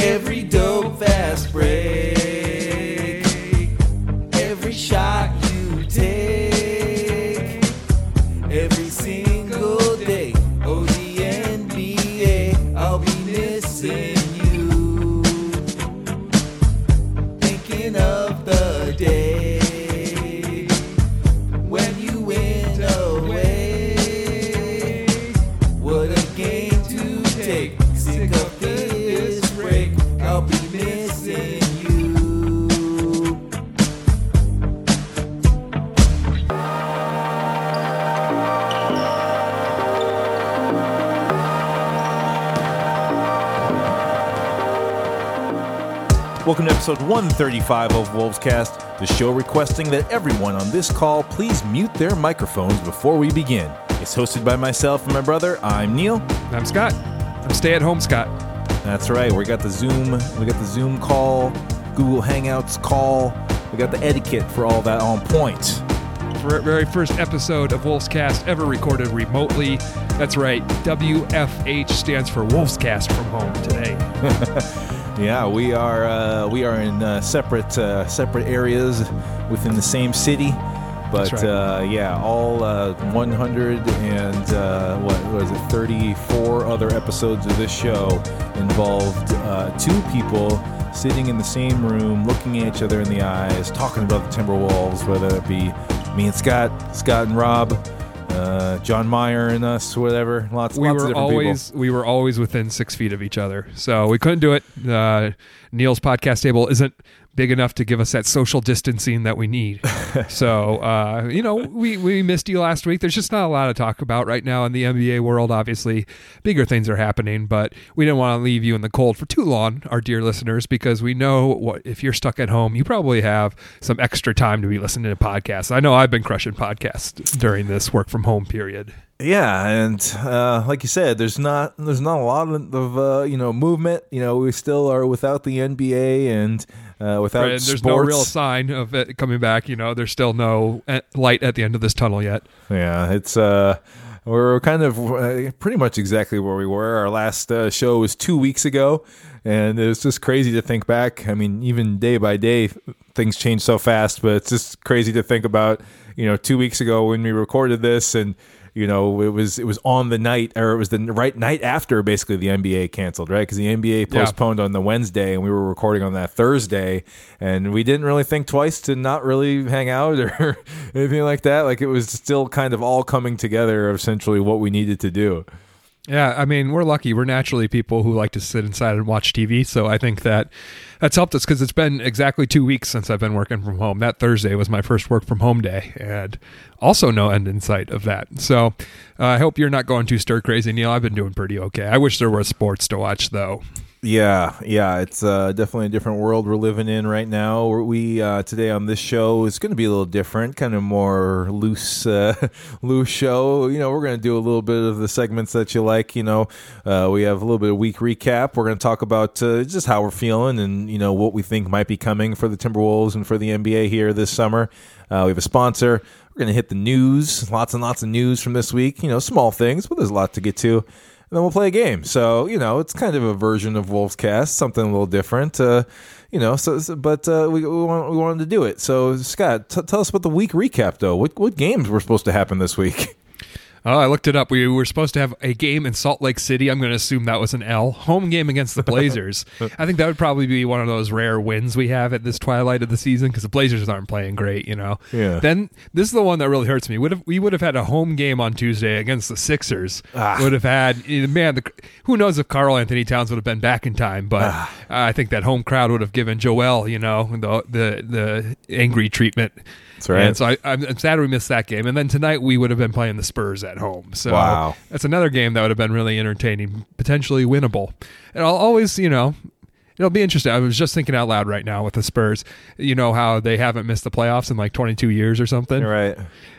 Every dope fast break. Episode 135 of Wolvescast, the show requesting that everyone on this call please mute their microphones before we begin. It's hosted by myself and my brother. I'm Neil. I'm Scott. I'm stay at home Scott. That's right. We got the Zoom, we got the Zoom call, Google Hangouts call. We got the etiquette for all that on point. For our very first episode of Wolfscast ever recorded remotely. That's right. WFH stands for Wolfscast from home today. Yeah, we are uh, we are in uh, separate uh, separate areas within the same city, but right. uh, yeah, all uh, 100 and uh, what was it, 34 other episodes of this show involved uh, two people sitting in the same room, looking at each other in the eyes, talking about the Timberwolves, whether it be me and Scott, Scott and Rob. Uh, John Meyer and us, whatever. Lots, we lots of were different always we were always within six feet of each other, so we couldn't do it. Uh, Neil's podcast table isn't big enough to give us that social distancing that we need. so uh, you know, we we missed you last week. There's just not a lot to talk about right now in the NBA world. Obviously, bigger things are happening, but we didn't want to leave you in the cold for too long, our dear listeners, because we know what if you're stuck at home, you probably have some extra time to be listening to podcasts. I know I've been crushing podcasts during this work from home period. Yeah, and uh, like you said, there's not there's not a lot of uh, you know movement. You know, we still are without the NBA and uh, without Right, and there's sports. no real sign of it coming back. You know, there's still no eh, light at the end of this tunnel yet. Yeah, it's uh, we're kind of uh, pretty much exactly where we were. Our last uh, show was two weeks ago, and it's just crazy to think back. I mean, even day by day, things change so fast. But it's just crazy to think about. You know, two weeks ago when we recorded this, and you know it was it was on the night or it was the right night after basically the NBA canceled, right? Because the NBA Yeah. postponed on the Wednesday, and we were recording on that Thursday, and we didn't really think twice to not really hang out or anything like that. Like it was still kind of all coming together, of essentially what we needed to do. Yeah, I mean, we're lucky. We're naturally people who like to sit inside and watch TV. So I think that that's helped us because it's been exactly two weeks since I've been working from home. That Thursday was my first work from home day, and also no end in sight of that. So uh, I hope you're not going too stir crazy, Neil. I've been doing pretty okay. I wish there was sports to watch, though. Yeah, yeah, it's uh, definitely a different world we're living in right now. We uh, today on this show is going to be a little different, kind of more loose, uh, loose show. You know, we're going to do a little bit of the segments that you like. You know, uh, we have a little bit of week recap. We're going to talk about uh, just how we're feeling and you know what we think might be coming for the Timberwolves and for the NBA here this summer. Uh, we have a sponsor. We're going to hit the news, lots and lots of news from this week. You know, small things, but there's a lot to get to and then we'll play a game. So you know, it's kind of a version of Wolf's Cast, something a little different. Uh, you know, so, so- but uh, we we, want, we wanted to do it. So Scott, t- tell us about the week recap, though. What what games were supposed to happen this week? Oh, I looked it up. We were supposed to have a game in Salt Lake City. I'm going to assume that was an L. Home game against the Blazers. I think that would probably be one of those rare wins we have at this twilight of the season because the Blazers aren't playing great, you know. Yeah. Then this is the one that really hurts me. Would have we would have had a home game on Tuesday against the Sixers. Ah. Would have had man. The, who knows if Karl Anthony Towns would have been back in time? But Ah. I think that home crowd would have given Joel, you know, the the the angry treatment. That's right. And so I, I'm, I'm sad we missed that game. And then tonight we would have been playing the Spurs at home. So Wow. that's another game that would have been really entertaining, potentially winnable. And I'll always, you know, it'll be interesting. I was just thinking out loud right now with the Spurs. You know how they haven't missed the playoffs in like 22 years or something. Right.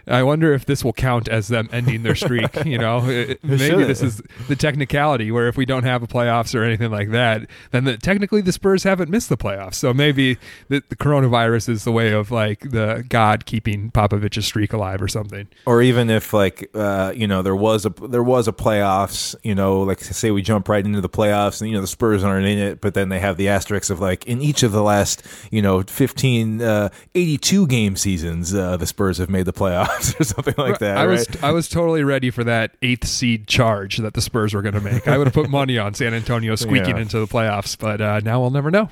I wonder if this will count as them ending their streak. you know, It- maybe should. this is the technicality where if we don't have a playoffs or anything like that, then the, technically the Spurs haven't missed the playoffs. So maybe the, the coronavirus is the way of like the God keeping Popovich's streak alive or something. Or even if like uh, you know there was a there was a playoffs, you know, like say we jump right into the playoffs and you know the Spurs aren't in it, but then they have the asterisks of like in each of the last you know 15, uh, 82 game seasons, uh, the Spurs have made the playoffs or something like that. I right? was I was totally ready for that eighth seed charge that the Spurs were going to make. I would have put money on San Antonio squeaking Yeah. into the playoffs, but uh, now we'll never know.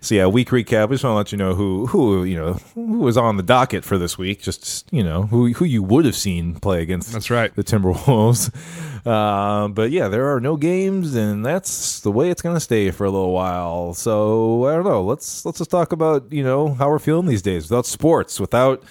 So yeah, week recap. We just want to let you know who who you know who was on the docket for this week. Just you know who who you would have seen play against. That's right. the Timberwolves. Uh, but yeah, there are no games, and that's the way it's going to stay for a little while. So I don't know. Let's let's just talk about you know how we're feeling these days without sports, without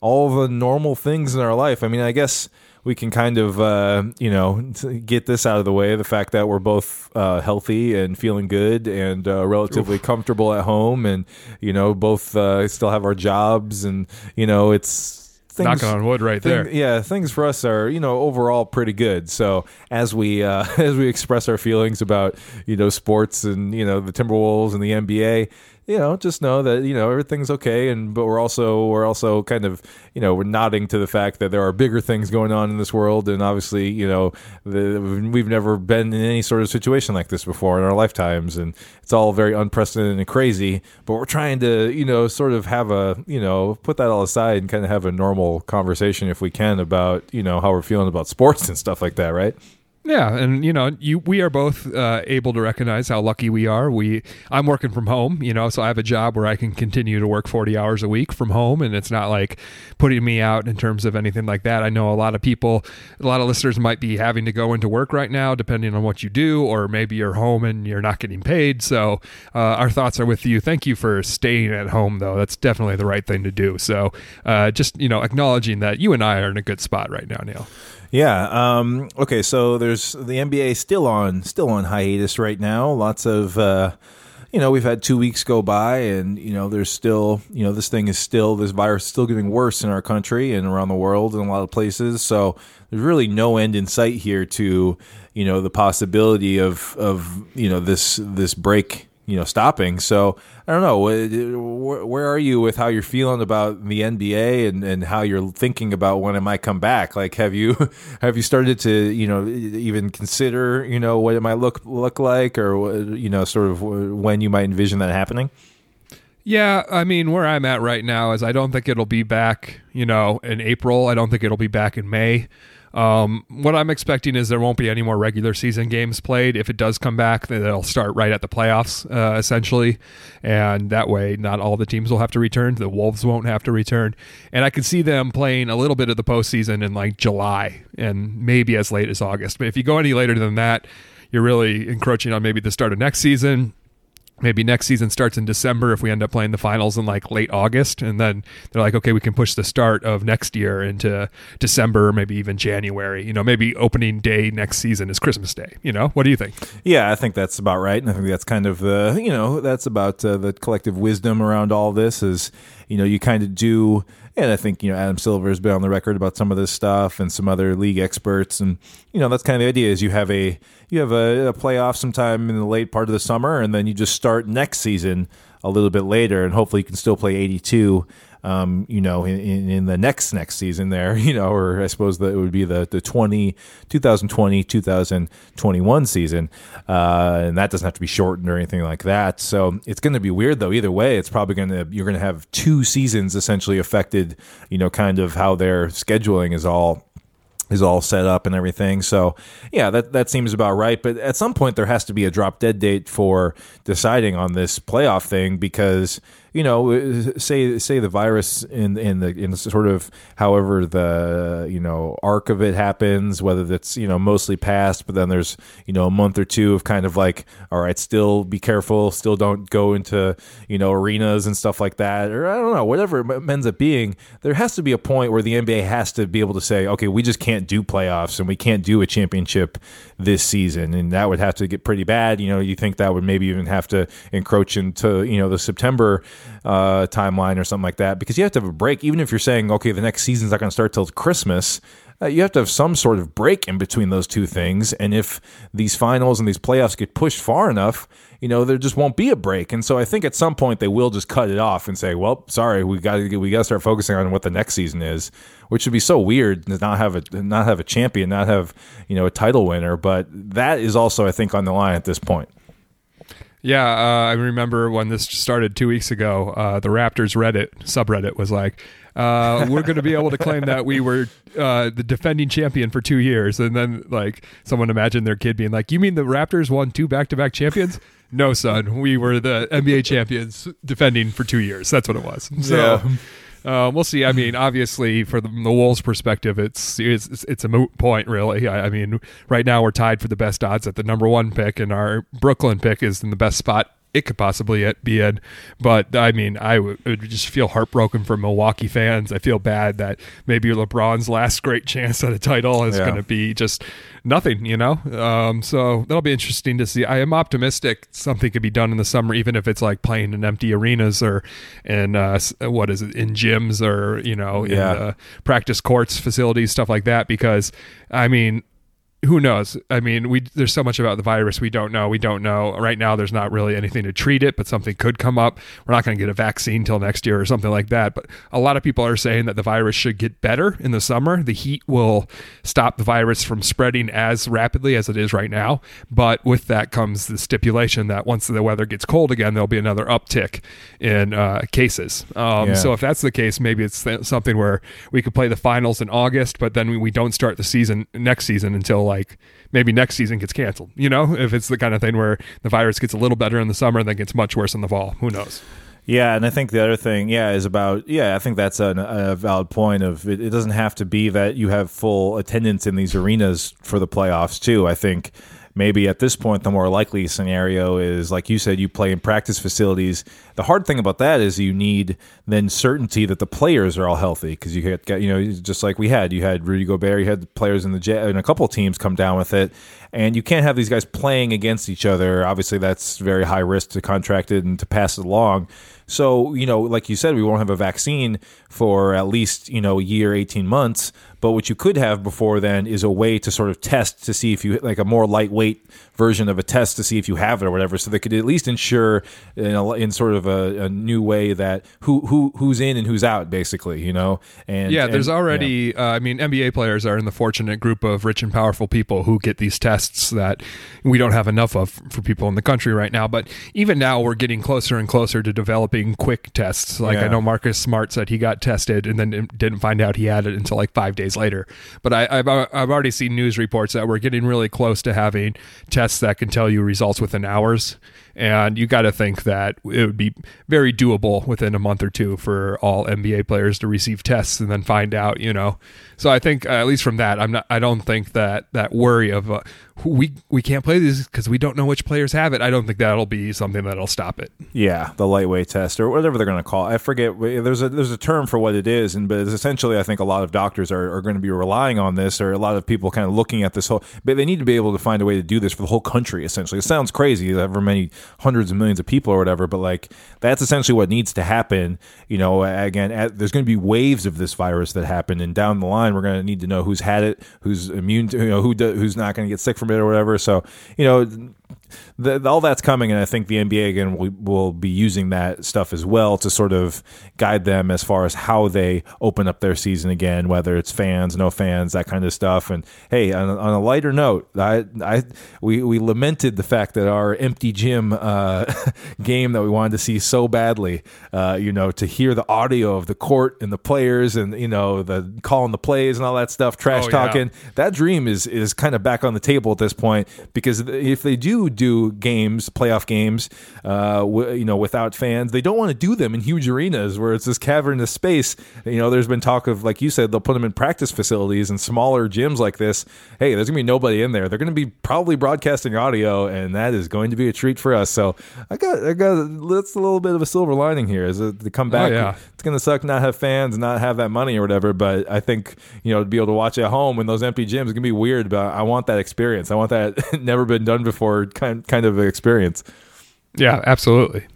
all the normal things in our life. I mean, I guess we can kind of uh, you know get this out of the way. The fact that we're both uh, healthy and feeling good and uh, relatively comfortable at home, and you know both uh, still have our jobs, and you know it's. Things, Knocking on wood right thing- there. yeah, things for us are you know overall pretty good. So as we uh, as we express our feelings about you know sports and you know the Timberwolves and the NBA, you know just know that you know everything's okay. And but we're also we're also kind of you know we're nodding to the fact that there are bigger things going on in this world, and obviously you know the, we've never been in any sort of situation like this before in our lifetimes, and it's all very unprecedented and crazy. But we're trying to you know sort of have a you know put that all aside and kind of have a normal conversation if we can about you know how we're feeling about sports and stuff like that, right? Yeah, and you know, you we are both uh, able to recognize how lucky we are. We I'm working from home, you know, so I have a job where I can continue to work 40 hours a week from home, and it's not like putting me out in terms of anything like that. I know a lot of people, a lot of listeners might be having to go into work right now, depending on what you do, or maybe you're home and you're not getting paid. So uh, our thoughts are with you. Thank you for staying at home, though. That's definitely the right thing to do. So uh, just you know, acknowledging that you and I are in a good spot right now, Neil. Yeah. Um, okay. So there's the NBA still on still on hiatus right now. Lots of uh, you know we've had two weeks go by, and you know there's still you know this thing is still this virus is still getting worse in our country and around the world in a lot of places. So there's really no end in sight here to you know the possibility of of you know this this break you know stopping. So I don't know uh, where, where are you with how you're feeling about the NBA and, and how you're thinking about when it might come back. Like have you have you started to you know even consider you know what it might look look like or uh, you know sort of uh, when you might envision that happening. Yeah, I mean, where I'm at right now is I don't think it'll be back, you know, in April. I don't think it'll be back in May. Um, what I'm expecting is there won't be any more regular season games played. If it does come back, then it'll start right at the playoffs, uh, essentially. And that way, not all the teams will have to return. The Wolves won't have to return. And I can see them playing a little bit of the postseason in like July and maybe as late as August. But if you go any later than that, you're really encroaching on maybe the start of next season maybe next season starts in December if we end up playing the finals in like late August and then they're like okay we can push the start of next year into December maybe even January. You know maybe opening day next season is Christmas day you know? What do you think? Yeah, I think that's about right, and I think that's kind of the you know that's about uh, the collective wisdom around all this is you know you kind of do, and I think you know Adam Silver has been on the record about some of this stuff and some other league experts, and you know that's kind of the idea is you have a you have a, a playoff sometime in the late part of the summer, and then you just start next season a little bit later, and hopefully you can still play eighty two um, you know, in, in, the next next season there, you know, or I suppose that it would be the the 20, 2020, 2021 season, uh, and that doesn't have to be shortened or anything like that. So it's going to be weird though. Either way, it's probably going to you're going to have two seasons essentially affected. You know, kind of how their scheduling is all is all set up and everything. So yeah, that that seems about right. But at some point there has to be a drop dead date for deciding on this playoff thing because you know uh, say say the virus in in the in sort of however the you know arc of it happens whether that's you know mostly past but then there's you know a month or two of kind of like all right still be careful still don't go into you know arenas and stuff like that or I don't know whatever it ends up being there has to be a point where the NBA has to be able to say okay we just can't do playoffs and we can't do a championship this season. And that would have to get pretty bad you know you think that would maybe even have to encroach into you know the September uh, timeline or something like that because you have to have a break. Even if you're saying okay the next season's not going to start till Christmas uh, you have to have some sort of break in between those two things. And if these finals and these playoffs get pushed far enough you know there just won't be a break. And so I think at some point they will just cut it off and say well sorry we got to we got to start focusing on what the next season is which would be so weird to not have a not have a champion not have you know a title winner. But that is also I think on the line at this point Yeah, uh, I remember when this started two weeks ago. Uh, the Raptors Reddit subreddit was like, uh, "We're going to be able to claim that we were uh, the defending champion for two years," and then like someone imagined their kid being like, "You mean the Raptors won two back-to-back champions?" no, son, we were the NBA champions defending for two years. That's what it was. So. Yeah. Uh, we'll see. I mean, obviously, for the, the Wolves' perspective, it's, it's it's a moot point, really. I, I mean, right now we're tied for the best odds at the number one pick, and our Brooklyn pick is in the best spot it could possibly be in. But I mean, I would, would just feel heartbroken for Milwaukee fans. I feel bad that maybe LeBron's last great chance at a title is Yeah. going to be just nothing, you know? Um, so that'll be interesting to see. I am optimistic something could be done in the summer, even if it's like playing in empty arenas or in, uh, what is it, in gyms or, you know, in uh, practice courts, facilities, stuff like that. Because, I mean, who knows? I mean, we there's so much about the virus we don't know. We don't know right now. There's not really anything to treat it, but something could come up. We're not going to get a vaccine till next year or something like that. But a lot of people are saying that the virus should get better in the summer. The heat will stop the virus from spreading as rapidly as it is right now. But with that comes the stipulation that once the weather gets cold again, there'll be another uptick in uh, cases. Um, Yeah. So if that's the case, maybe it's th- something where we could play the finals in August, but then we, we don't start the season next season until like maybe next season gets canceled. You know, if it's the kind of thing where the virus gets a little better in the summer and then gets much worse in the fall. Who knows? Yeah, and I think the other thing, yeah, is about yeah. I think that's an, a valid point. Of it, it doesn't have to be that you have full attendance in these arenas for the playoffs too. I think maybe at this point the more likely scenario is like you said, you play in practice facilities. The hard thing about that is you need then certainty that the players are all healthy because you get you know just like we had you had Rudy Gobert, you had players in the Jet and a couple teams come down with it, and you can't have these guys playing against each other. Obviously, that's very high risk to contract it and to pass it along. So, you know, like you said, we won't have a vaccine for at least, you know, a year, 18 months. But what you could have before then is a way to sort of test to see if you, like a more lightweight version of a test to see if you have it or whatever. So they could at least ensure in, a, in sort of a, a new way that who, who, who's in and who's out, basically, you know? And Yeah, there's and- already. Uh, I mean, NBA players are in the fortunate group of rich and powerful people who get these tests that we don't have enough of for people in the country right now. But even now, we're getting closer and closer to developing quick tests. Like I know Marcus Smart said he got tested and then didn't find out he had it until like five days later. But I, I've I've already seen news reports that we're getting really close to having tests that can tell you results within hours. And you got to think that it would be very doable within a month or two for all NBA players to receive tests and then find out, you know. So I think uh, at least from that, I'm not. I don't think that that worry of uh, we we can't play these because we don't know which players have it. I don't think that'll be something that'll stop it. Yeah, the lightweight test or whatever they're going to call it. I forget. There's a there's a term for what it is, and but it's essentially, I think a lot of doctors are, are going to be relying on this, or a lot of people kind of looking at this whole. But they need to be able to find a way to do this for the whole country. Essentially, it sounds crazy, however many hundreds of millions of people or whatever, but like that's essentially what needs to happen. You know, again, at, there's going to be waves of this virus that happen, and down the line, we're going to need to know who's had it, who's immune to, you know, who do, who's not going to get sick from or whatever. So, you know the, all that's coming, and I think the NBA again will, will be using that stuff as well to sort of guide them as far as how they open up their season again, whether it's fans, no fans, that kind of stuff. And hey, on, a- on a lighter note, I, I we, we lamented the fact that our empty gym uh, game that we wanted to see so badly, uh, you know, to hear the audio of the court and the players and you know the calling the plays and all that stuff, trash Oh, yeah. talking that dream is is kind of back on the table at this point because if they do do games, playoff games, uh, w- you know, without fans, they don't want to do them in huge arenas where it's this cavernous space. You know, there's been talk of, like you said, they'll put them in practice facilities and smaller gyms like this. Hey, there's gonna be nobody in there. They're gonna be probably broadcasting audio, and that is going to be a treat for us. So I got, I got, that's a little bit of a silver lining here. Is it to come back? yeah. It's gonna suck not have fans, not have that money or whatever. But I think you know to be able to watch at home in those empty gyms is gonna be weird. But I want that experience. I want that never been done before kind kind of experience. Yeah, absolutely.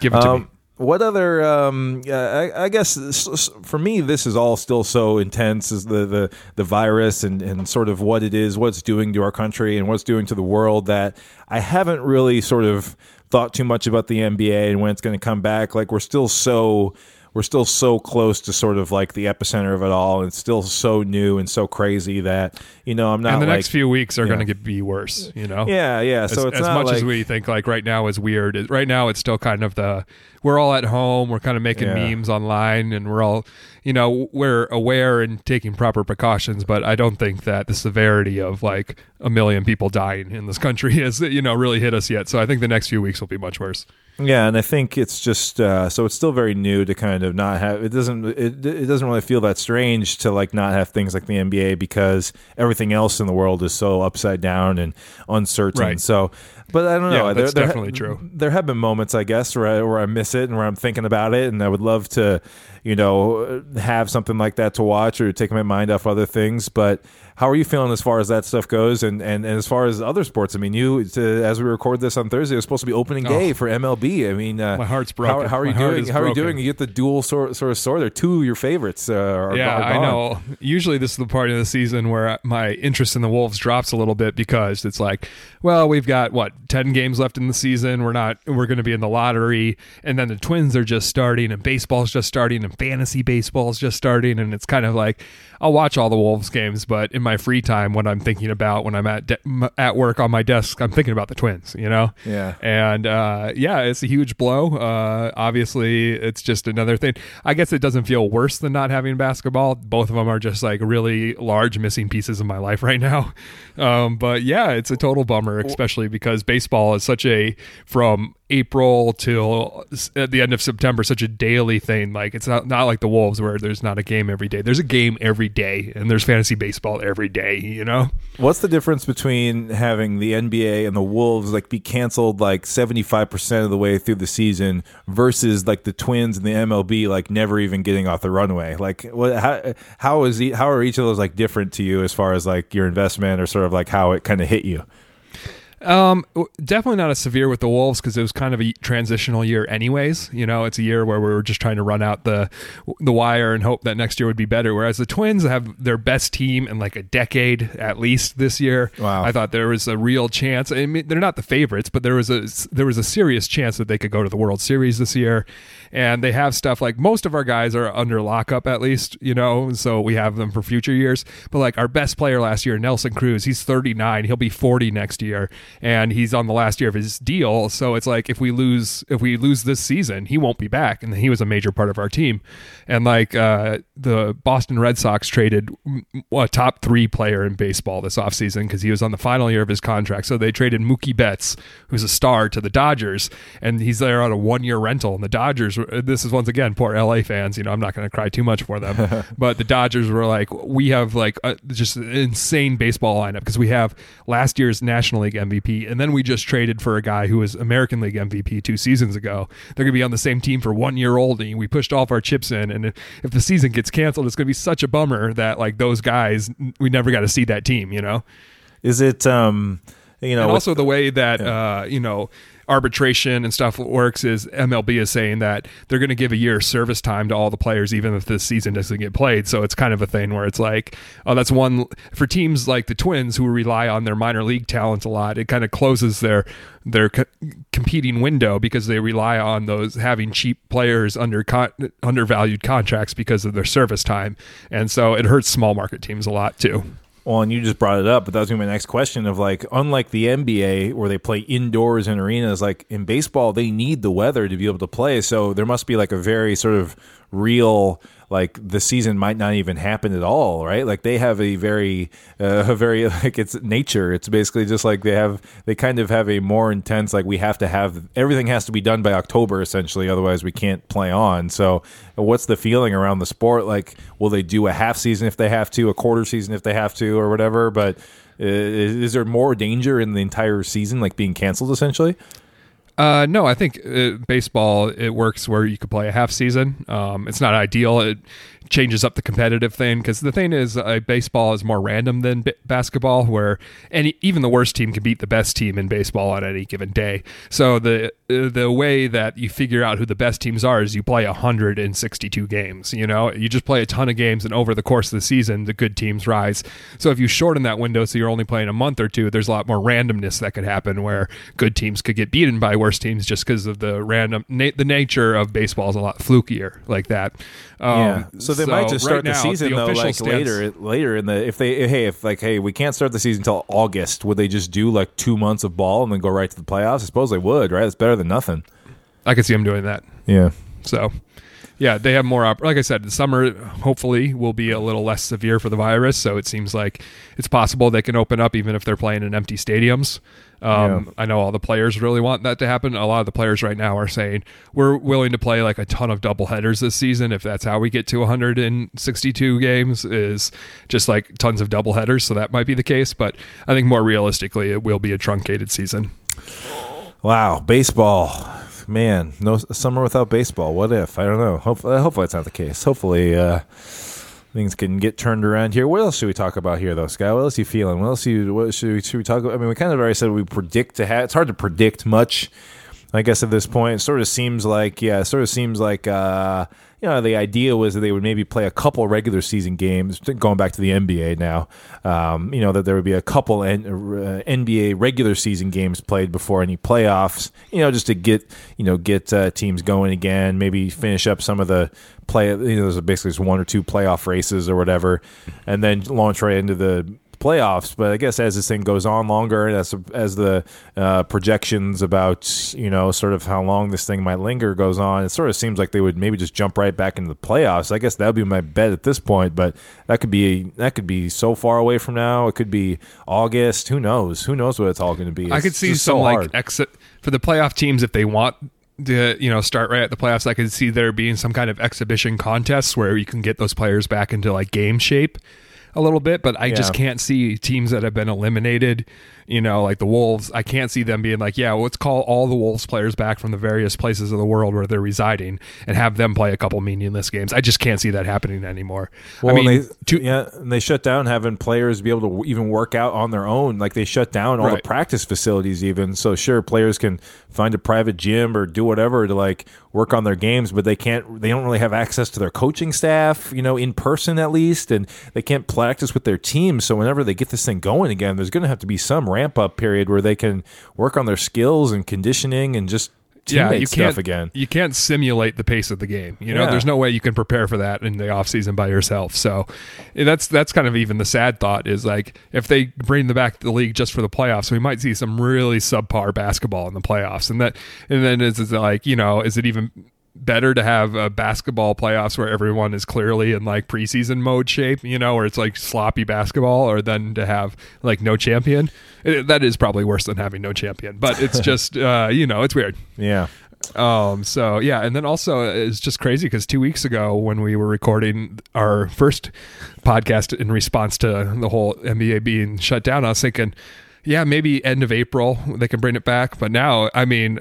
Give it to me. Um, what other? Um, uh, I, I guess for me, this is all still so intense. Is the the the virus and and sort of what it is, what's doing to our country, and what's doing to the world. That I haven't really sort of thought too much about the NBA and when it's going to come back. Like we're still so we're still so close to sort of like the epicenter of it all, and it's still so new and so crazy that you know I'm not. and the like, next few weeks are going to get be worse. You know. yeah, yeah. As, So it's as not much like, as we think like right now is weird. Right now it's still kind of the we're all at home. We're kind of making Yeah. memes online, and we're all you know we're aware and taking proper precautions. But I don't think that the severity of like a million people dying in this country has you know really hit us yet. So I think the next few weeks will be much worse. Yeah, and I think it's just uh, so it's still very new to kind of not have it doesn't it, it doesn't really feel that strange to like not have things like the NBA because everything else in the world is so upside down and uncertain. Right. So, but I don't know. Yeah, that's there, definitely true. There have been moments, I guess, where I, where I miss it and where I'm thinking about it, and I would love to, you know, have something like that to watch or take my mind off other things. But how are you feeling as far as that stuff goes, and and, and as far as other sports? I mean, you to, as we record this on Thursday, it was supposed to be opening day Oh. for MLB. I mean, uh, My heart's How, broken. how are you doing? How are you doing? You get the dual sort sort of sword. They're two of your favorites. Uh, are, yeah, are I know. Usually, this is the part of the season where my interest in the Wolves drops a little bit because it's like, well, we've got what ten games left in the season. We're not. We're going to be in the lottery, and then the Twins are just starting, and baseball's just starting, and fantasy baseball's just starting, and it's kind of like I'll watch all the Wolves games, but in my free time, what I'm thinking about when I'm at de- at work on my desk, I'm thinking about the Twins. You know. Yeah. And uh, yeah, it's a huge blow. Uh, obviously, it's just another thing. I guess it doesn't feel worse than not having basketball. Both of them are just like really large missing pieces of my life right now. Um, but yeah, it's a total bummer, especially because baseball is such a from April till at the end of September, such a daily thing. Like it's not not like the Wolves where there's not a game every day. There's a game every day, and there's fantasy baseball every day. You know. What's the difference between having the NBA and the Wolves like be canceled like seventy five percent of the way through the season versus like the Twins and the MLB like never even getting off the runway? Like, what? How, how is e- how are each of those like different to you as far as like your investment or sort of like how it kind of hit you? Um, definitely not as severe with the Wolves because it was kind of a transitional year, anyways. You know, it's a year where we were just trying to run out the the wire and hope that next year would be better. Whereas the Twins have their best team in like a decade at least this year. Wow. I thought there was a real chance. I mean, they're not the favorites, but there was a there was a serious chance that they could go to the World Series this year. And they have stuff like most of our guys are under lockup at least, you know, so we have them for future years. But like our best player last year, Nelson Cruz, he's 39, he'll be 40 next year, and he's on the last year of his deal. So it's like if we lose if we lose this season, he won't be back, and he was a major part of our team. And like uh, the Boston Red Sox traded a top three player in baseball this offseason because he was on the final year of his contract. So they traded Mookie Betts, who's a star, to the Dodgers, and he's there on a one year rental. And the Dodgers, this is once again poor LA fans. You know, I'm not going to cry too much for them, but the Dodgers were like, we have like a, just an insane baseball lineup because we have last year's National League MVP, and then we just traded for a guy who was American League MVP two seasons ago. They're going to be on the same team for one year old, and we pushed all of our chips in. And if, if the season gets canceled, it's going to be such a bummer that like those guys, we never got to see that team. You know Is it um you know and also the way that uh, you know arbitration and stuff works is MLB is saying that they're going to give a year service time to all the players even if the season doesn't get played. So it's kind of a thing where it's like, oh, that's one for teams like the Twins who rely on their minor league talent a lot. It kind of closes their their co- competing window because they rely on those having cheap players under con- undervalued contracts because of their service time, and so it hurts small market teams a lot too. Well, and you just brought it up, but that was gonna be my next question. Of like, unlike the NBA where they play indoors in arenas, like in baseball, they need the weather to be able to play. So there must be like a very sort of real, like the season might not even happen at all, right? Like they have a very, uh, a very like it's nature. It's basically just like they have, they kind of have a more intense, like we have to have everything has to be done by October essentially, otherwise we can't play on. So what's the feeling around the sport? Like, will they do a half season if they have to, a quarter season if they have to, or whatever? But uh, is, is there more danger in the entire season, like being canceled essentially? Uh, no, I think uh, baseball it works where you could play a half season. Um, it's not ideal. It changes up the competitive thing because the thing is, uh, baseball is more random than b- basketball, where any even the worst team can beat the best team in baseball on any given day. So the uh, the way that you figure out who the best teams are is you play 162 games. You know, you just play a ton of games, and over the course of the season, the good teams rise. So if you shorten that window, so you're only playing a month or two, there's a lot more randomness that could happen where good teams could get beaten by teams just because of the random na- the nature of baseball is a lot flukier like that. Um, yeah. So they might just right start the now, season though, official like stance- later, later in the if they hey if like hey we can't start the season until August, would they just do like two months of ball and then go right to the playoffs? I suppose they would, right? It's better than nothing. I could see them doing that. Yeah. So, yeah, they have more. Op- like I said, the summer hopefully will be a little less severe for the virus. So it seems like it's possible they can open up even if they're playing in empty stadiums. Um, I know all the players really want that to happen. A lot of the players right now are saying we're willing to play like a ton of double headers this season if that's how we get to 162 games is just like tons of double headers. So that might be the case, but I think more realistically it will be a truncated season. Wow, baseball. Man, no summer without baseball. What if? I don't know. Hopefully, hopefully it's not the case. Hopefully, uh, things can get turned around here. What else should we talk about here, though, Sky? What else are you feeling? What else you, what should we, should we talk about? I mean, we kind of already said we predict to have. It's hard to predict much. I guess at this point, it sort of seems like yeah, it sort of seems like uh, you know the idea was that they would maybe play a couple regular season games. Going back to the NBA now, um, you know that there would be a couple N- uh, NBA regular season games played before any playoffs. You know, just to get you know get uh, teams going again. Maybe finish up some of the play. You know, there's basically just one or two playoff races or whatever, and then launch right into the playoffs. But I guess as this thing goes on longer, and as as the uh, projections about you know sort of how long this thing might linger goes on, it sort of seems like they would maybe just jump right back into the playoffs. I guess that would be my bet at this point. But that could be that could be so far away from now. It could be August. Who knows? Who knows what it's all going to be? I could see some so like exit for the playoff teams if they want to you know start right at the playoffs. I could see there being some kind of exhibition contests where you can get those players back into like game shape a little bit. But I just can't see teams that have been eliminated. You know, like the Wolves. I can't see them being like, yeah, let's call all the Wolves players back from the various places of the world where they're residing and have them play a couple meaningless games. I just can't see that happening anymore. Well, I mean, they, two- yeah, and they shut down having players be able to w- even work out on their own. Like they shut down all the practice facilities, even. So sure, players can find a private gym or do whatever to like work on their games, but they can't. They don't really have access to their coaching staff, you know, in person at least, and they can't practice with their team. So whenever they get this thing going again, there's going to have to be some ramp up period where they can work on their skills and conditioning and just yeah, you stuff can't again. You can't simulate the pace of the game. You know, Yeah. there's no way you can prepare for that in the off season by yourself. So eh, that's that's kind of even the sad thought is like if they bring the back to the league just for the playoffs, we might see some really subpar basketball in the playoffs. And that and then is it like you know is it even better to have a basketball playoffs where everyone is clearly in like preseason mode shape, you know, where it's like sloppy basketball, or then to have like no champion. It, that is probably worse than having no champion, but it's just uh, you know it's weird. Yeah. Um, so yeah, and then also it's just crazy because two weeks ago when we were recording our first podcast in response to the whole NBA being shut down, I was thinking, yeah, maybe end of April they can bring it back. But now, I mean,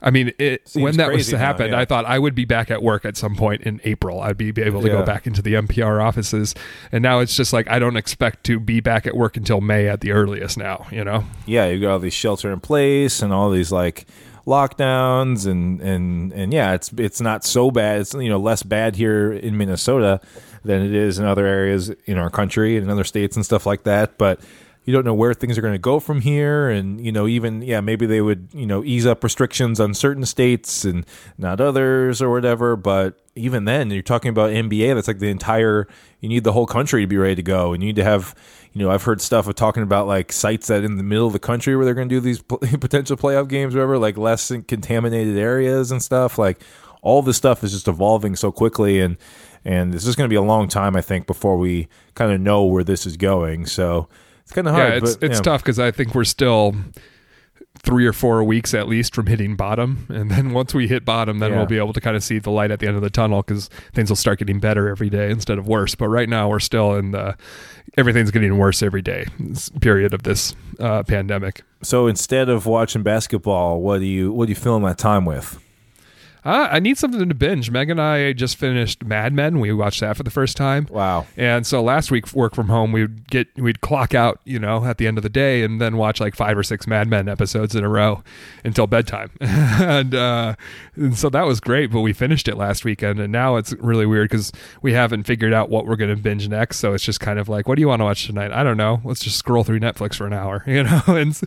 I mean, it, when that was to now, happen, yeah. I thought I would be back at work at some point in April. I'd be, be able to Yeah. go back into the NPR offices, and now it's just like I don't expect to be back at work until May at the earliest. Now, you know. yeah, you got all these shelter in place and all these like lockdowns and and and yeah, it's it's not so bad. It's you know less bad here in Minnesota than it is in other areas in our country and in other states and stuff like that. But you don't know where things are going to go from here, and you know even yeah maybe they would you know ease up restrictions on certain states and not others or whatever. But even then, you're talking about NBA. That's like the entire. You need the whole country to be ready to go, and you need to have you know, I've heard stuff of talking about like sites that in the middle of the country where they're going to do these potential playoff games, or whatever, like less contaminated areas and stuff. Like all this stuff is just evolving so quickly, and and it's just going to be a long time, I think, before we kind of know where this is going. So it's kind of hard. yeah, it's but, it's yeah. tough because I think we're still three or four weeks at least from hitting bottom, and then once we hit bottom, then Yeah. we'll be able to kind of see the light at the end of the tunnel because things will start getting better every day instead of worse. But right now, we're still in the everything's getting worse every day period of this uh, pandemic. So instead of watching basketball, what do you what do you fill my time with? Uh, I need something to binge. Meg and I just finished Mad Men. We watched that for the first time. Wow. And so last week, work from home, we'd get we'd clock out, you know, at the end of the day, and then watch like five or six Mad Men episodes in a row until bedtime. and, uh, and so that was great. But we finished it last weekend, and now it's really weird because we haven't figured out what we're going to binge next. So it's just kind of like, what do you want to watch tonight? I don't know. Let's just scroll through Netflix for an hour, you know, and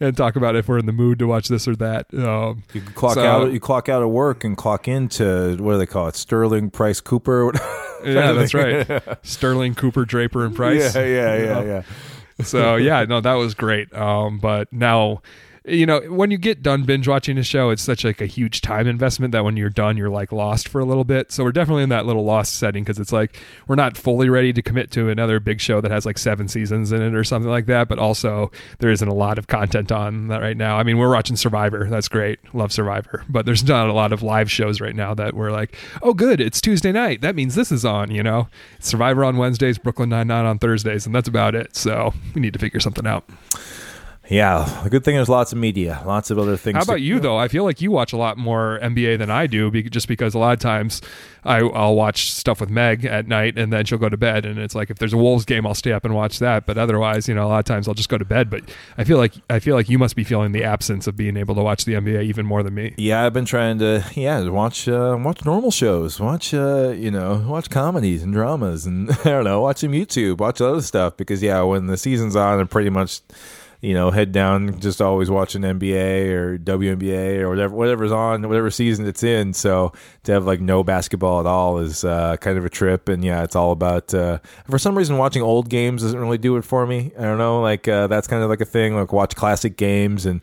and talk about if we're in the mood to watch this or that. Um, You clock So- out. You clock out of work and clock into what do they call it? Sterling Pryce Cooper. yeah, that's right. Sterling, Cooper, Draper, and Price. Yeah, yeah, yeah, yeah. so yeah, no, that was great. Um, but now, you know, when you get done binge watching a show, it's such like a huge time investment that when you're done, you're like lost for a little bit. So we're definitely in that little lost setting because it's like we're not fully ready to commit to another big show that has like seven seasons in it or something like that. But also, there isn't a lot of content on that right now. I mean, we're watching Survivor. That's great. Love Survivor. But there's not a lot of live shows right now that we're like, oh, good, it's Tuesday night. That means this is on. You know, Survivor on Wednesdays, Brooklyn Nine Nine on Thursdays, and that's about it. So we need to figure something out. Yeah, good thing is lots of media, lots of other things. How to- about you though? I feel like you watch a lot more NBA than I do, be- just because a lot of times I, I'll watch stuff with Meg at night, and then she'll go to bed, and it's like if there's a Wolves game, I'll stay up and watch that. But otherwise, you know, a lot of times I'll just go to bed. But I feel like I feel like you must be feeling the absence of being able to watch the NBA even more than me. Yeah, I've been trying to yeah watch uh, watch normal shows, watch uh, you know watch comedies and dramas, and I don't know watch some YouTube, watch other stuff because yeah, when the season's on, I'm pretty much you know head down just always watching NBA or WNBA or whatever whatever's on whatever season it's in. So to have like no basketball at all is uh, kind of a trip, and yeah, it's all about. Uh, for some reason, watching old games doesn't really do it for me. I don't know, like uh, that's kind of like a thing. Like watch classic games and.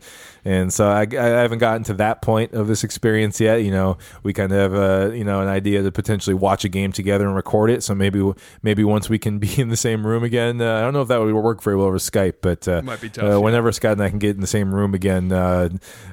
And so I, I haven't gotten to that point of this experience yet. You know, we kind of have a you know an idea to potentially watch a game together and record it. So maybe maybe once we can be in the same room again, uh, I don't know if that would work very well over Skype, but uh, be tough, uh, yeah. whenever Scott and I can get in the same room again, uh,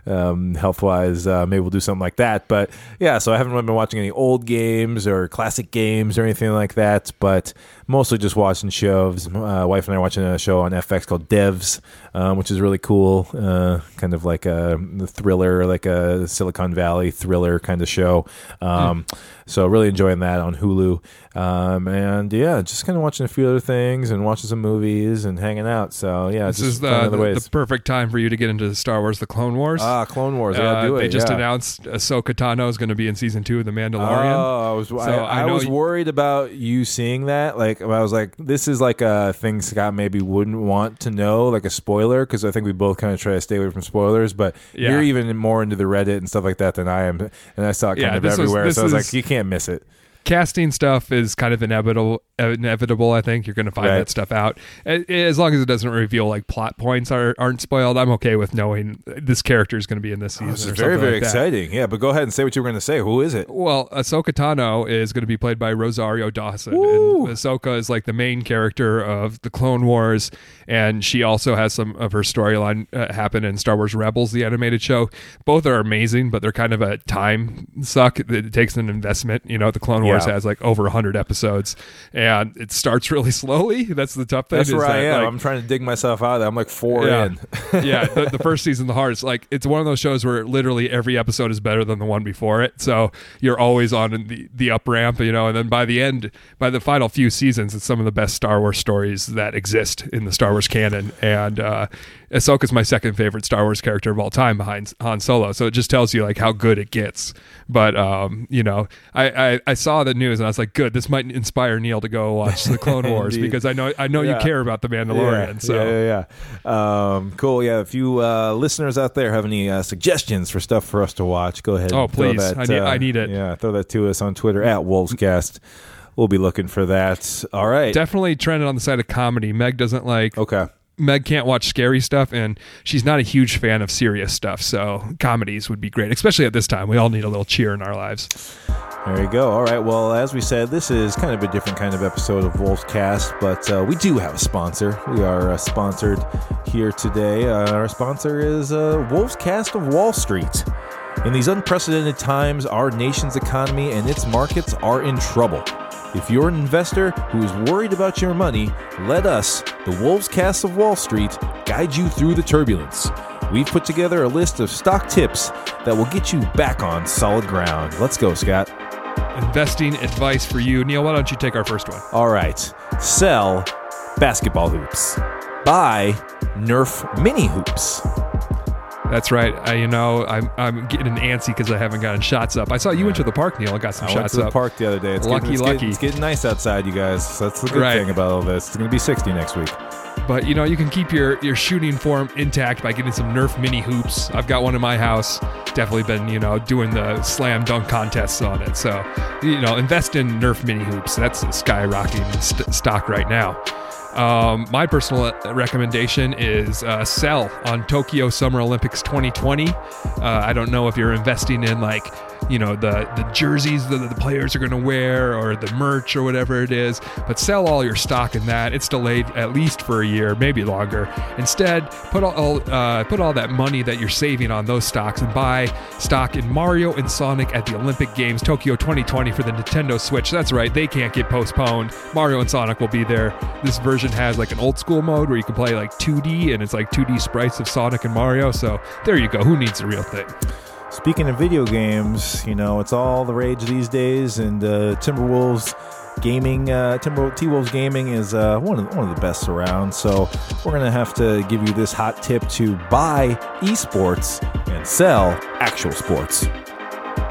um, health wise, uh, maybe we'll do something like that. But yeah, so I haven't really been watching any old games or classic games or anything like that, but mostly just watching shows. Uh, wife and I are watching a show on FX called Devs, um, which is really cool. Uh, kind of like a thriller, like a Silicon Valley thriller kind of show. Um, So really enjoying that on Hulu. Um, and yeah, just kind of watching a few other things and watching some movies and hanging out. So yeah, This is the, the, the perfect time for you to get into Star Wars: The Clone Wars. Ah, Clone Wars. Yeah, Uh, do it. they just yeah. announced Ahsoka Tano is going to be in season two of The Mandalorian. Oh, I was I, I I was you- worried about you seeing that. Like I was like, this is like a thing Scott maybe wouldn't want to know, like a spoiler, because I think we both kind of try to stay away from spoilers. But Yeah. you're even more into the Reddit and stuff like that than I am, and I saw it kind Yeah, of this was- everywhere. so I was is- like, you can't miss it. Casting stuff is kind of inevitable. Inevitable, I think you're going to find Right. that stuff out. As long as it doesn't reveal like plot points are, aren't spoiled, I'm okay with knowing this character is going to be in this season. This or is very very like exciting. Yeah, but go ahead and say what you were going to say. Who is it? Well, Ahsoka Tano is going to be played by Rosario Dawson, Woo! and Ahsoka is like the main character of the Clone Wars, and she also has some of her storyline uh, happen in Star Wars Rebels, the animated show. Both are amazing, but they're kind of a time suck. It takes an investment. You know, the Clone Wars Yeah. Has like over hundred episodes, and it starts really slowly. That's the tough thing. That's is where I that, am. like, I'm trying to dig myself out. of that. I'm like four yeah. in. yeah, the, the first season, the hardest. Like it's one of those shows where literally every episode is better than the one before it. So you're always on the the up ramp, you know. And then by the end, by the final few seasons, it's some of the best Star Wars stories that exist in the Star Wars canon. And uh, Ahsoka's my second favorite Star Wars character of all time, behind Han Solo. So it just tells you like how good it gets. But um, you know, I, I I saw the news and I was like, good, this might inspire Neil to go watch the Clone Wars because I know I know Yeah. you care about the Mandalorian. Yeah, so. yeah, yeah, yeah. Um, cool. Yeah, if you uh, listeners out there have any uh, suggestions for stuff for us to watch, go ahead. Oh, please. That, I need- uh, I need it. Yeah, throw that to us on Twitter at Wolvescast. We'll be looking for that. All right. definitely trending on the side of comedy. Meg doesn't like okay. Meg can't watch scary stuff, and she's not a huge fan of serious stuff. So comedies would be great, especially at this time. We all need a little cheer in our lives. There you go. All right. Well, as we said, this is kind of a different kind of episode of Wolf's Cast, but uh, we do have a sponsor. We are uh, sponsored here today. Uh, our sponsor is uh, Wolfscast of Wall Street. In these unprecedented times, our nation's economy and its markets are in trouble. If you're an investor who is worried about your money, let us, the Wolves Cast of Wall Street, guide you through the turbulence. we've put together a list of stock tips that will get you back on solid ground. Let's go, Scott. Investing advice for you. Neil, why don't you take our first one? All right. Sell basketball hoops. Buy Nerf mini hoops. That's right. I, you know, I'm, I'm getting antsy because I haven't gotten shots up. I saw you went to the park, Neil, I got some I went shots to the up. park the other day. It's Lucky, getting, it's lucky. Getting, it's getting nice outside, you guys. So that's the good Right. thing about all this. It's going to be 60 next week. But you know, you can keep your your shooting form intact by getting some Nerf mini hoops. I've got one in my house. Definitely been you know doing the slam dunk contests on it. So you know, invest in Nerf mini hoops. That's skyrocketing st- stock right now. Um, my personal recommendation is uh, sell on Tokyo Summer Olympics 2020. Uh, I don't know if you're investing in like you know the the jerseys that the players are going to wear or the merch or whatever it is, but sell all your stock in that. It's delayed at least for a year, maybe longer. Instead, put all uh, put all that money that you're saving on those stocks and buy stock in Mario and Sonic at the Olympic Games Tokyo 2020 for the Nintendo Switch. That's right, they can't get postponed. Mario and Sonic will be there. This version has like an old school mode where you can play like 2D and it's like 2D sprites of Sonic and Mario. So there you go. Who needs the real thing? Speaking of video games, you know, it's all the rage these days, and uh, Timberwolves gaming, uh, Timber T Wolves gaming is uh, one of the, one of the best around. So we're gonna have to give you this hot tip to buy esports and sell actual sports.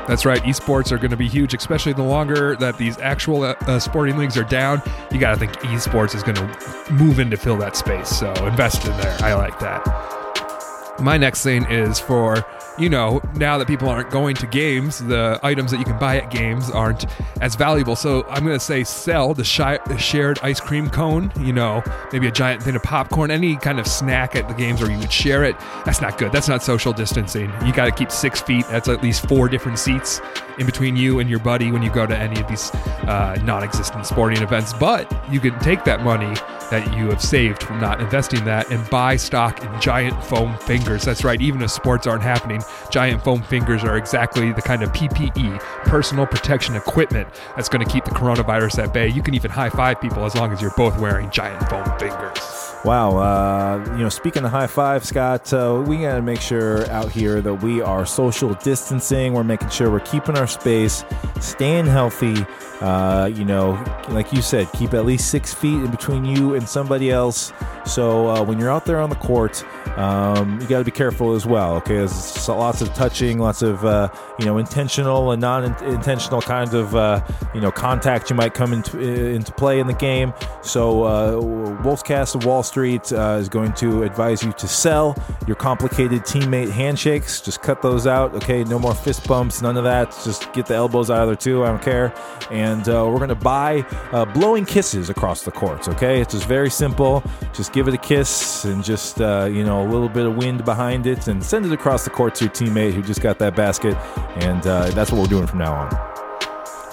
That's right. Esports are going to be huge, especially the longer that these actual uh, uh, sporting leagues are down. You got to think esports is going to move in to fill that space. So invest in there. I like that. My next thing is for you know now that people aren't going to games, the items that you can buy at games aren't as valuable. So I'm going to say sell the shi- the shared ice cream cone. You know, maybe a giant thing of popcorn, any kind of snack at the games where you would share it. That's not good. That's not social distancing. You got to keep six feet. That's at least four different seats in between you and your buddy when you go to any of these uh, non-existent sporting events. But you can take that money that you have saved from not investing that and buy stock in giant foam fingers. That's right. Even if sports aren't happening, giant foam fingers are exactly the kind of PPE, personal protection equipment, that's going to keep the coronavirus at bay. You can even high five people as long as you're both wearing giant foam fingers. Wow, uh, you know, speaking of high five, Scott, uh, we got to make sure out here that we are social distancing. We're making sure we're keeping our space, staying healthy. Uh, you know, like you said, keep at least six feet in between you and somebody else. So uh, when you're out there on the court, um, you got to be careful as well. Okay, there's lots of touching, lots of uh, you know intentional and non-intentional kind of uh, you know contact you might come into into play in the game. So Wolfcast of Wall Street uh, is going to advise you to sell your complicated teammate handshakes. Just cut those out. Okay, no more fist bumps, none of that. Just get the elbows out of there too. I don't care. And uh, we're gonna buy uh, blowing kisses across the courts. Okay, it's just very simple. Just give it a kiss and just uh, you know a little bit of wind behind it and send it across the court to your teammate who just got that basket. And uh, that's what we're doing from now on.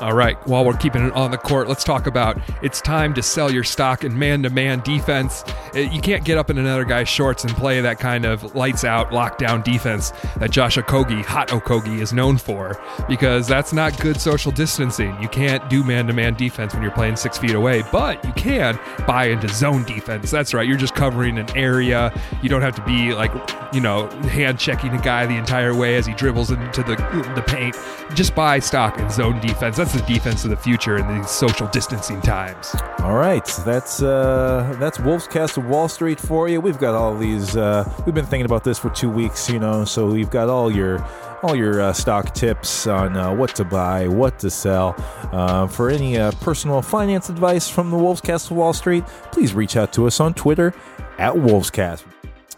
All right, while we're keeping it on the court, let's talk about it's time to sell your stock in man to man defense. Uh, You can't get up in another guy's shorts and play that kind of lights out, lockdown defense that Josh Okogie, Hot Okogie, is known for because that's not good social distancing. You can't do man to man defense when you're playing six feet away, but you can buy into zone defense. That's right, you're just covering an area. You don't have to be like, you know, hand checking a guy the entire way as he dribbles into the, the paint. Just buy stock in zone defense. That's the defense of the future in these social distancing times. All right, that's uh, that's Wolf's Cast of Wall Street for you. We've got all these. Uh, we've been thinking about this for two weeks, you know. So we've got all your all your uh, stock tips on uh, what to buy, what to sell. Uh, for any uh, personal finance advice from the Wolf's Cast of Wall Street, please reach out to us on Twitter at Wolfscast.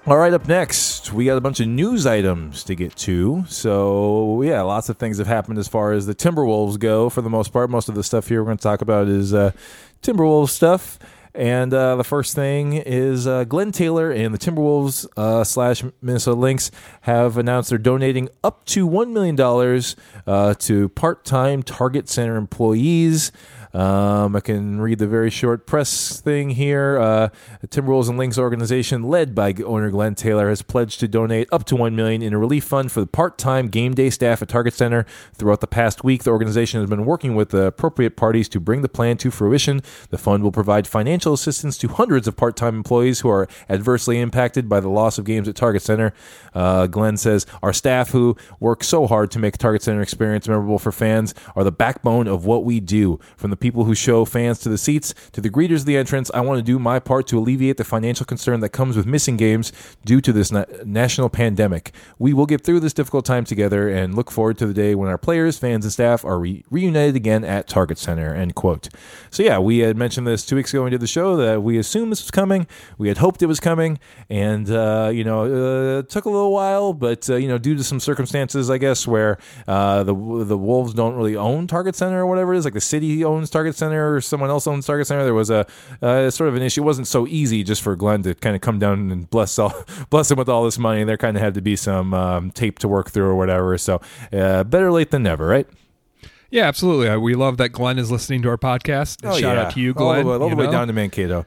All right, up next, we got a bunch of news items to get to. So, yeah, lots of things have happened as far as the Timberwolves go for the most part. Most of the stuff here we're going to talk about is uh, Timberwolves stuff. And uh, the first thing is uh, Glen Taylor and the Timberwolves uh, slash Minnesota Lynx have announced they're donating up to $1 million uh, to part time Target Center employees. Um, I can read the very short press thing here. Uh, the Timberwolves and Lynx organization, led by owner Glen Taylor, has pledged to donate up to one million in a relief fund for the part-time game day staff at Target Center. Throughout the past week, the organization has been working with the appropriate parties to bring the plan to fruition. The fund will provide financial assistance to hundreds of part-time employees who are adversely impacted by the loss of games at Target Center. Uh, Glen says, "Our staff, who work so hard to make Target Center experience memorable for fans, are the backbone of what we do. From the people who show fans to the seats to the greeters of the entrance, I want to do my part to alleviate the financial concern that comes with missing games due to this na- national pandemic. We will get through this difficult time together and look forward to the day when our players, fans, and staff are re- reunited again at Target Center." End quote. So yeah, we had mentioned this two weeks ago when we did the show that we assumed this was coming. We had hoped it was coming, and uh, you know, uh, it took a little while, but uh, you know, due to some circumstances, I guess, where uh, the the Wolves don't really own Target Center or whatever it is, like the city owns Target Center or someone else owns Target Center. There was a uh, sort of an issue. It wasn't so easy just for Glen to kind of come down and bless all, bless him with all this money. There kind of had to be some um, tape to work through or whatever. So uh, better late than never, right? Yeah, absolutely. We love that Glen is listening to our podcast. Oh, Shout yeah. out to you, all Glen. the way, all you the way down to Mankato.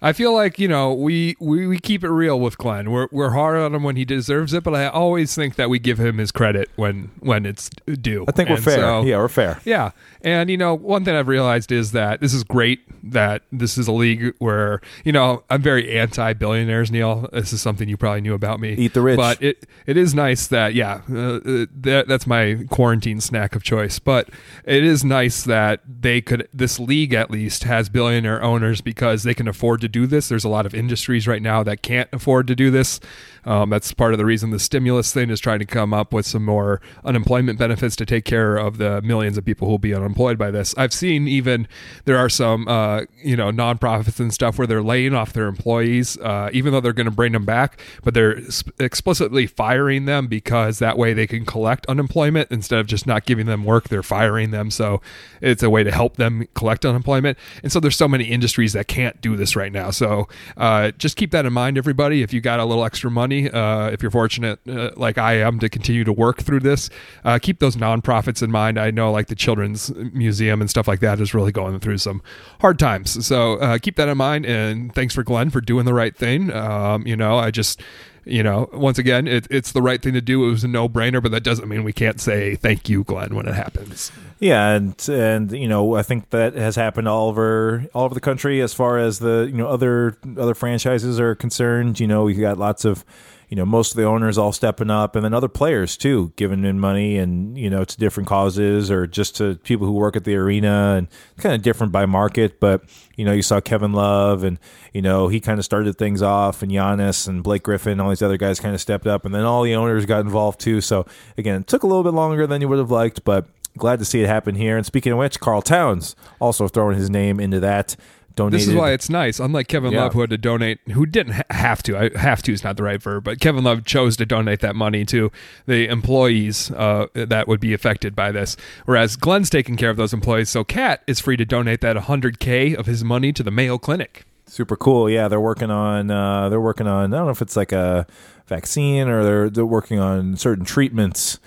I feel like you know we, we we keep it real with Glen. We're we're hard on him when he deserves it, but I always think that we give him his credit when when it's due. I think we're fair. so- yeah, we're fair. Yeah. And, you know, one thing I've realized is that this is great that this is a league where, you know, I'm very anti billionaires, Neil. This is something you probably knew about me. Eat the rich. But it, it is nice that, yeah, uh, uh, that, that's my quarantine snack of choice. But it is nice that they could, this league at least has billionaire owners because they can afford to do this. There's a lot of industries right now that can't afford to do this. Um, that's part of the reason the stimulus thing is trying to come up with some more unemployment benefits to take care of the millions of people who will be unemployed by this. I've seen even there are some uh, you know nonprofits and stuff where they're laying off their employees, uh, even though they're going to bring them back, but they're explicitly firing them because that way they can collect unemployment instead of just not giving them work. They're firing them, so it's a way to help them collect unemployment. And so there's so many industries that can't do this right now. So uh, just keep that in mind, everybody. If you got a little extra money, uh, if you're fortunate uh, like I am to continue to work through this, uh, keep those nonprofits in mind. I know like the Children's Museum and stuff like that is really going through some hard times. So uh, keep that in mind. And thanks for Glen for doing the right thing. Um, you know, I just. You know, once again, it, it's the right thing to do. It was a no brainer, but that doesn't mean we can't say thank you, Glen, when it happens. Yeah, and and you know, I think that has happened all over all over the country as far as the you know other other franchises are concerned. You know, we got lots of you know most of the owners all stepping up, and then other players too, giving in money and you know to different causes or just to people who work at the arena and kind of different by market. But you know, you saw Kevin Love and you know he kind of started things off, and Giannis and Blake Griffin, all these other guys kind of stepped up, and then all the owners got involved too. So again, it took a little bit longer than you would have liked, but glad to see it happen here. And speaking of which, Karl Towns also throwing his name into that. Donated. This is why it's nice. Unlike Kevin Yeah. Love, who had to donate, who didn't have to. I, have to is not the right verb, but Kevin Love chose to donate that money to the employees uh, that would be affected by this. Whereas Glen's taking care of those employees, so KAT is free to donate that 100k of his money to the Mayo Clinic. super cool. Yeah, they're working on uh, they're working on. I don't know if it's like a vaccine or they're they're working on certain treatments.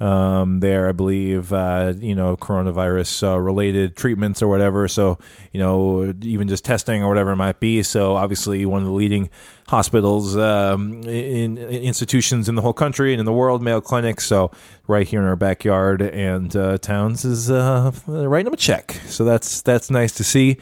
Um, there, I believe, uh, you know, coronavirus uh, related treatments or whatever. So, you know, even just testing or whatever it might be. So, obviously, one of the leading hospitals, um, in, in institutions in the whole country and in the world, Mayo Clinic. So, right here in our backyard, and uh, Towns is uh, writing them a check. So that's that's nice to see.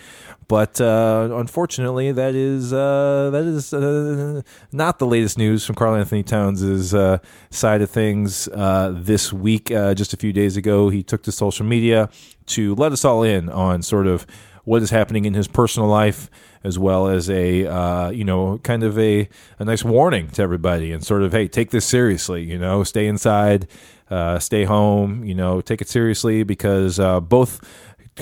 But uh, unfortunately, that is uh, that is uh, not the latest news from Karl Anthony Towns' uh, side of things. Uh, this week, uh, just a few days ago, he took to social media to let us all in on sort of what is happening in his personal life, as well as a uh, you know kind of a a nice warning to everybody, and sort of hey, take this seriously. You know, stay inside, uh, stay home. You know, take it seriously because uh, both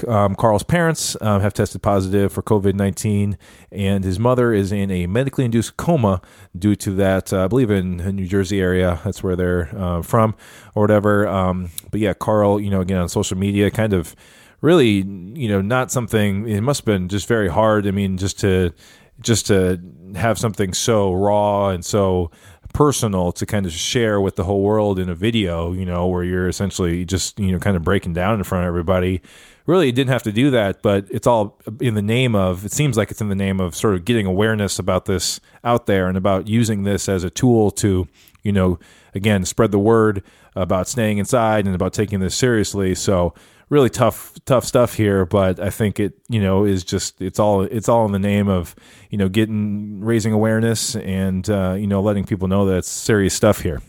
um, Karl's parents um, have tested positive for COVID 19, and his mother is in a medically induced coma due to that, uh, I believe in New Jersey area. That's where they're uh, from or whatever. Um, but yeah, Karl, you know, again on social media, kind of really, you know, not something, it must have been just very hard. I mean, just to, just to have something so raw and so personal to kind of share with the whole world in a video, you know, where you're essentially just, you know, kind of breaking down in front of everybody. Really, it didn't have to do that, but it's all in the name of, it seems like it's in the name of sort of getting awareness about this out there and about using this as a tool to, you know, again, spread the word about staying inside and about taking this seriously. So, really tough tough stuff here but i think it you know is just it's all it's all in the name of you know getting raising awareness and uh, you know letting people know that it's serious stuff here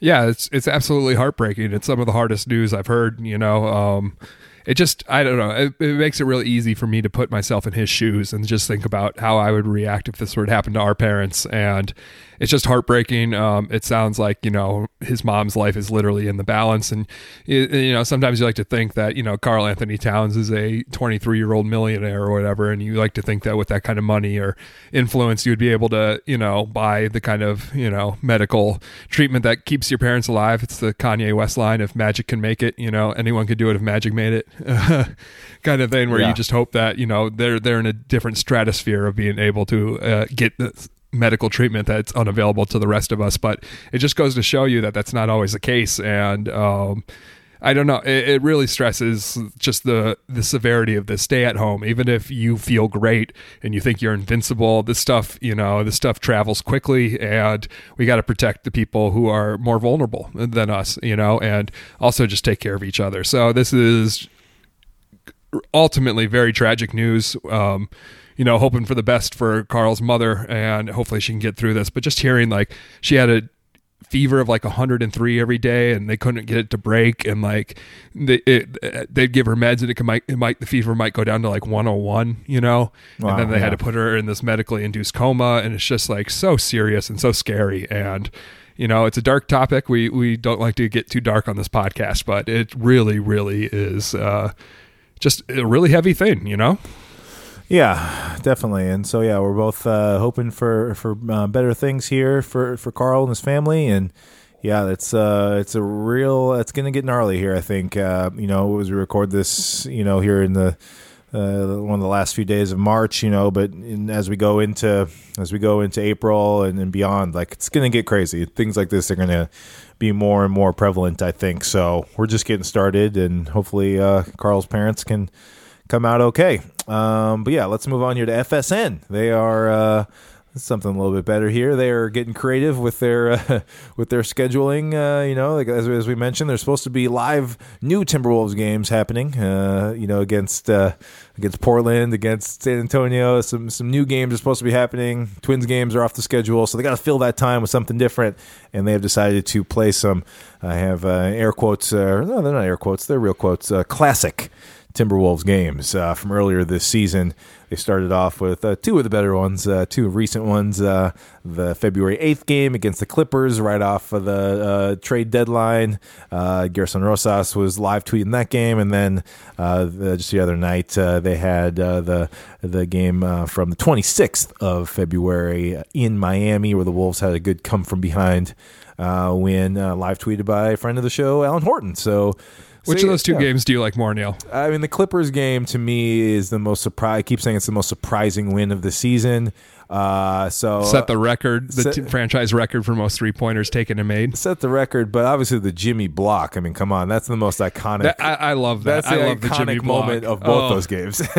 Yeah, it's it's absolutely heartbreaking. It's some of the hardest news I've heard. You know, um, it just I don't know. It, it makes it really easy for me to put myself in his shoes and just think about how I would react if this were to happen to our parents. And it's just heartbreaking. Um, it sounds like you know his mom's life is literally in the balance, and you know sometimes you like to think that you know Karl Anthony Towns is a 23 year old millionaire or whatever, and you like to think that with that kind of money or influence, you would be able to you know buy the kind of you know medical treatment that keeps your parents alive. It's the Kanye West line: "If magic can make it, you know anyone could do it if magic made it." kind of thing where Yeah. you just hope that you know they're they're in a different stratosphere of being able to uh, get the medical treatment that's unavailable to the rest of us but it just goes to show you that that's not always the case and um I don't know. It, it really stresses just the the severity of this stay at home. Even if you feel great and you think you're invincible, this stuff, you know, this stuff travels quickly, and we got to protect the people who are more vulnerable than us, you know, and also just take care of each other. So this is ultimately very tragic news. Um, you know, hoping for the best for Karl's mother, and hopefully she can get through this. But just hearing like she had a fever of like 103 every day, and they couldn't get it to break, and like they it, they'd give her meds, and it might it might the fever might go down to like 101, you know, Wow, and then they yeah. had to put her in this medically induced coma, and it's just like so serious and so scary, and you know it's a dark topic. We we don't like to get too dark on this podcast, but it really really is. Uh, just a really heavy thing, you know? Yeah, definitely. And so yeah, we're both uh, hoping for for uh, better things here for for Karl and his family. And yeah, it's uh it's a real it's gonna get gnarly here. I think uh, you know as we record this, you know here in the. Uh, one of the last few days of March, you know, but in, as we go into as we go into April and, and beyond, like it's going to get crazy. Things like this are going to be more and more prevalent, I think. So we're just getting started, and hopefully, uh, Karl's parents can come out okay. Um, but yeah, let's move on here to FSN. They are uh, something a little bit better here. They are getting creative with their uh, with their scheduling. Uh, you know, like, as, as we mentioned, there's supposed to be live new Timberwolves games happening. Uh, you know, against uh, against Portland, against San Antonio. Some some new games are supposed to be happening. Twins games are off the schedule, so they got to fill that time with something different. And they have decided to play some. I have uh, air quotes. Uh, no, they're not air quotes. They're real quotes. Classic. Timberwolves games uh, from earlier this season. They started off with uh, two of the better ones, uh, two recent ones. Uh, the February 8th game against the Clippers, right off of the uh, trade deadline. Uh, Gerson Rosas was live tweeting that game, and then the, just the other night they had the the game from the 26th of February in Miami, where the Wolves had a good come from behind win, live tweeted by a friend of the show, Alan Horton. So. Which so, of those two yeah. games do you like more, Neil? I mean, the Clippers game to me is the most surprise. I keep saying it's the most surprising win of the season. Uh, so Set the record, the set- t- franchise record for most three pointers taken and made. set the record, but obviously the Jimmy block. I mean, come on, that's the most iconic. That, I, I love that. that's the I love the iconic Jimmy block. moment of both Oh, those games.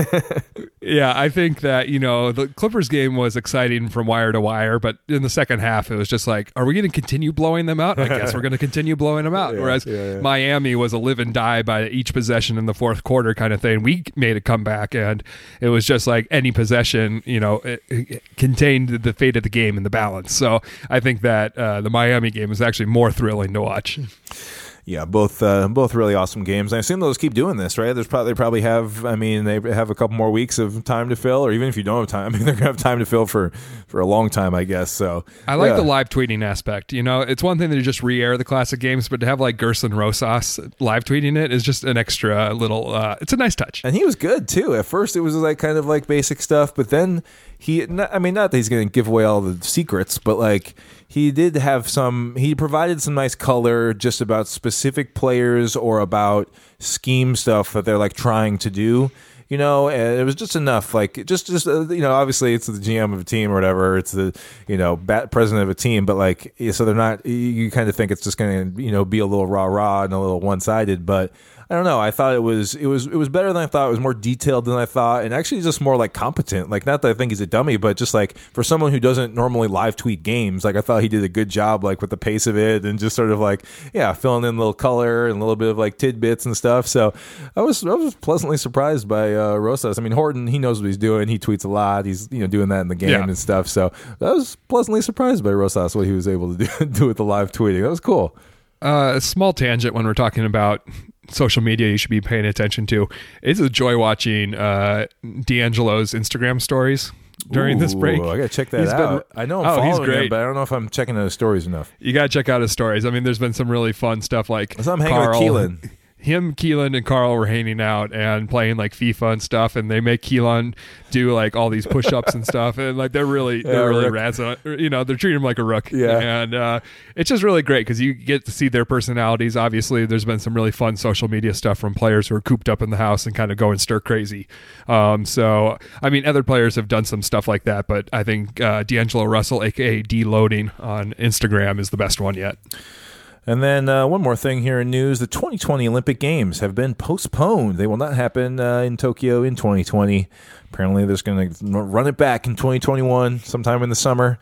Yeah, I think that you know the Clippers game was exciting from wire to wire, but in the second half it was just like, are we going to continue blowing them out? I guess we're going to continue blowing them out. Yeah, Whereas yeah, yeah. Miami was a live and die by each possession in the fourth quarter kind of thing. We made a comeback, and it was just like any possession, you know, it, it contained the fate of the game in the balance. So I think that uh, the Miami game was actually more thrilling to watch. Yeah, both uh, both really awesome games. I assume they'll just keep doing this, right? There's probably they probably have. I mean, they have a couple more weeks of time to fill, or even if you don't have time, I mean, they're gonna have time to fill for for a long time, I guess. So I like yeah. the live tweeting aspect. You know, it's one thing to just re-air the classic games, but to have like Gerson Rosas live tweeting it is just an extra little. Uh, it's a nice touch. And he was good too. At first, it was like kind of like basic stuff, but then he, I mean, not that he's going to give away all the secrets, but like he did have some, he provided some nice color just about specific players or about scheme stuff that they're like trying to do. You know, and it was just enough. Like just just uh, you know, obviously it's the GM of a team or whatever. It's the you know bat president of a team, but like so they're not. You, kind of think it's just going to you know be a little rah rah and a little one sided, but. I don't know. I thought it was it was it was better than I thought. It was more detailed than I thought, and actually just more like competent. Like not that I think he's a dummy, but just like for someone who doesn't normally live tweet games, like I thought he did a good job, like with the pace of it, and just sort of like yeah, filling in a little color and a little bit of like tidbits and stuff. So I was I was pleasantly surprised by uh, Rosas. I mean Horton, he knows what he's doing. He tweets a lot. He's you know doing that in the game Yeah. and stuff. So I was pleasantly surprised by Rosas what he was able to do, do with the live tweeting. That was cool. Uh, a small tangent when we're talking about social media you should be paying attention to. It's a joy watching uh, D'Angelo's Instagram stories during this Ooh, break. I gotta check that He's been- out. I know I'm Oh, he's following him, great. but I don't know if I'm checking out his stories enough. You gotta check out his stories. I mean, there's been some really fun stuff like So I'm hanging Karl, with Kelan. Him, Kelan, and Karl were hanging out and playing like FIFA and stuff, and they make Kelan do like all these push-ups and stuff, and like they're really Yeah, they're really razzing. You know, they're treating him like a rook. Yeah. and uh, it's just really great because you get to see their personalities. Obviously, there's been some really fun social media stuff from players who are cooped up in the house and kind of going stir crazy. Um, so, I mean, other players have done some stuff like that, but I think uh, D'Angelo Russell, aka Deloading on Instagram, is the best one yet. And then uh, one more thing here in news: the 2020 Olympic Games have been postponed. They will not happen uh, in Tokyo in 2020. Apparently, they're going to run it back in 2021, sometime in the summer.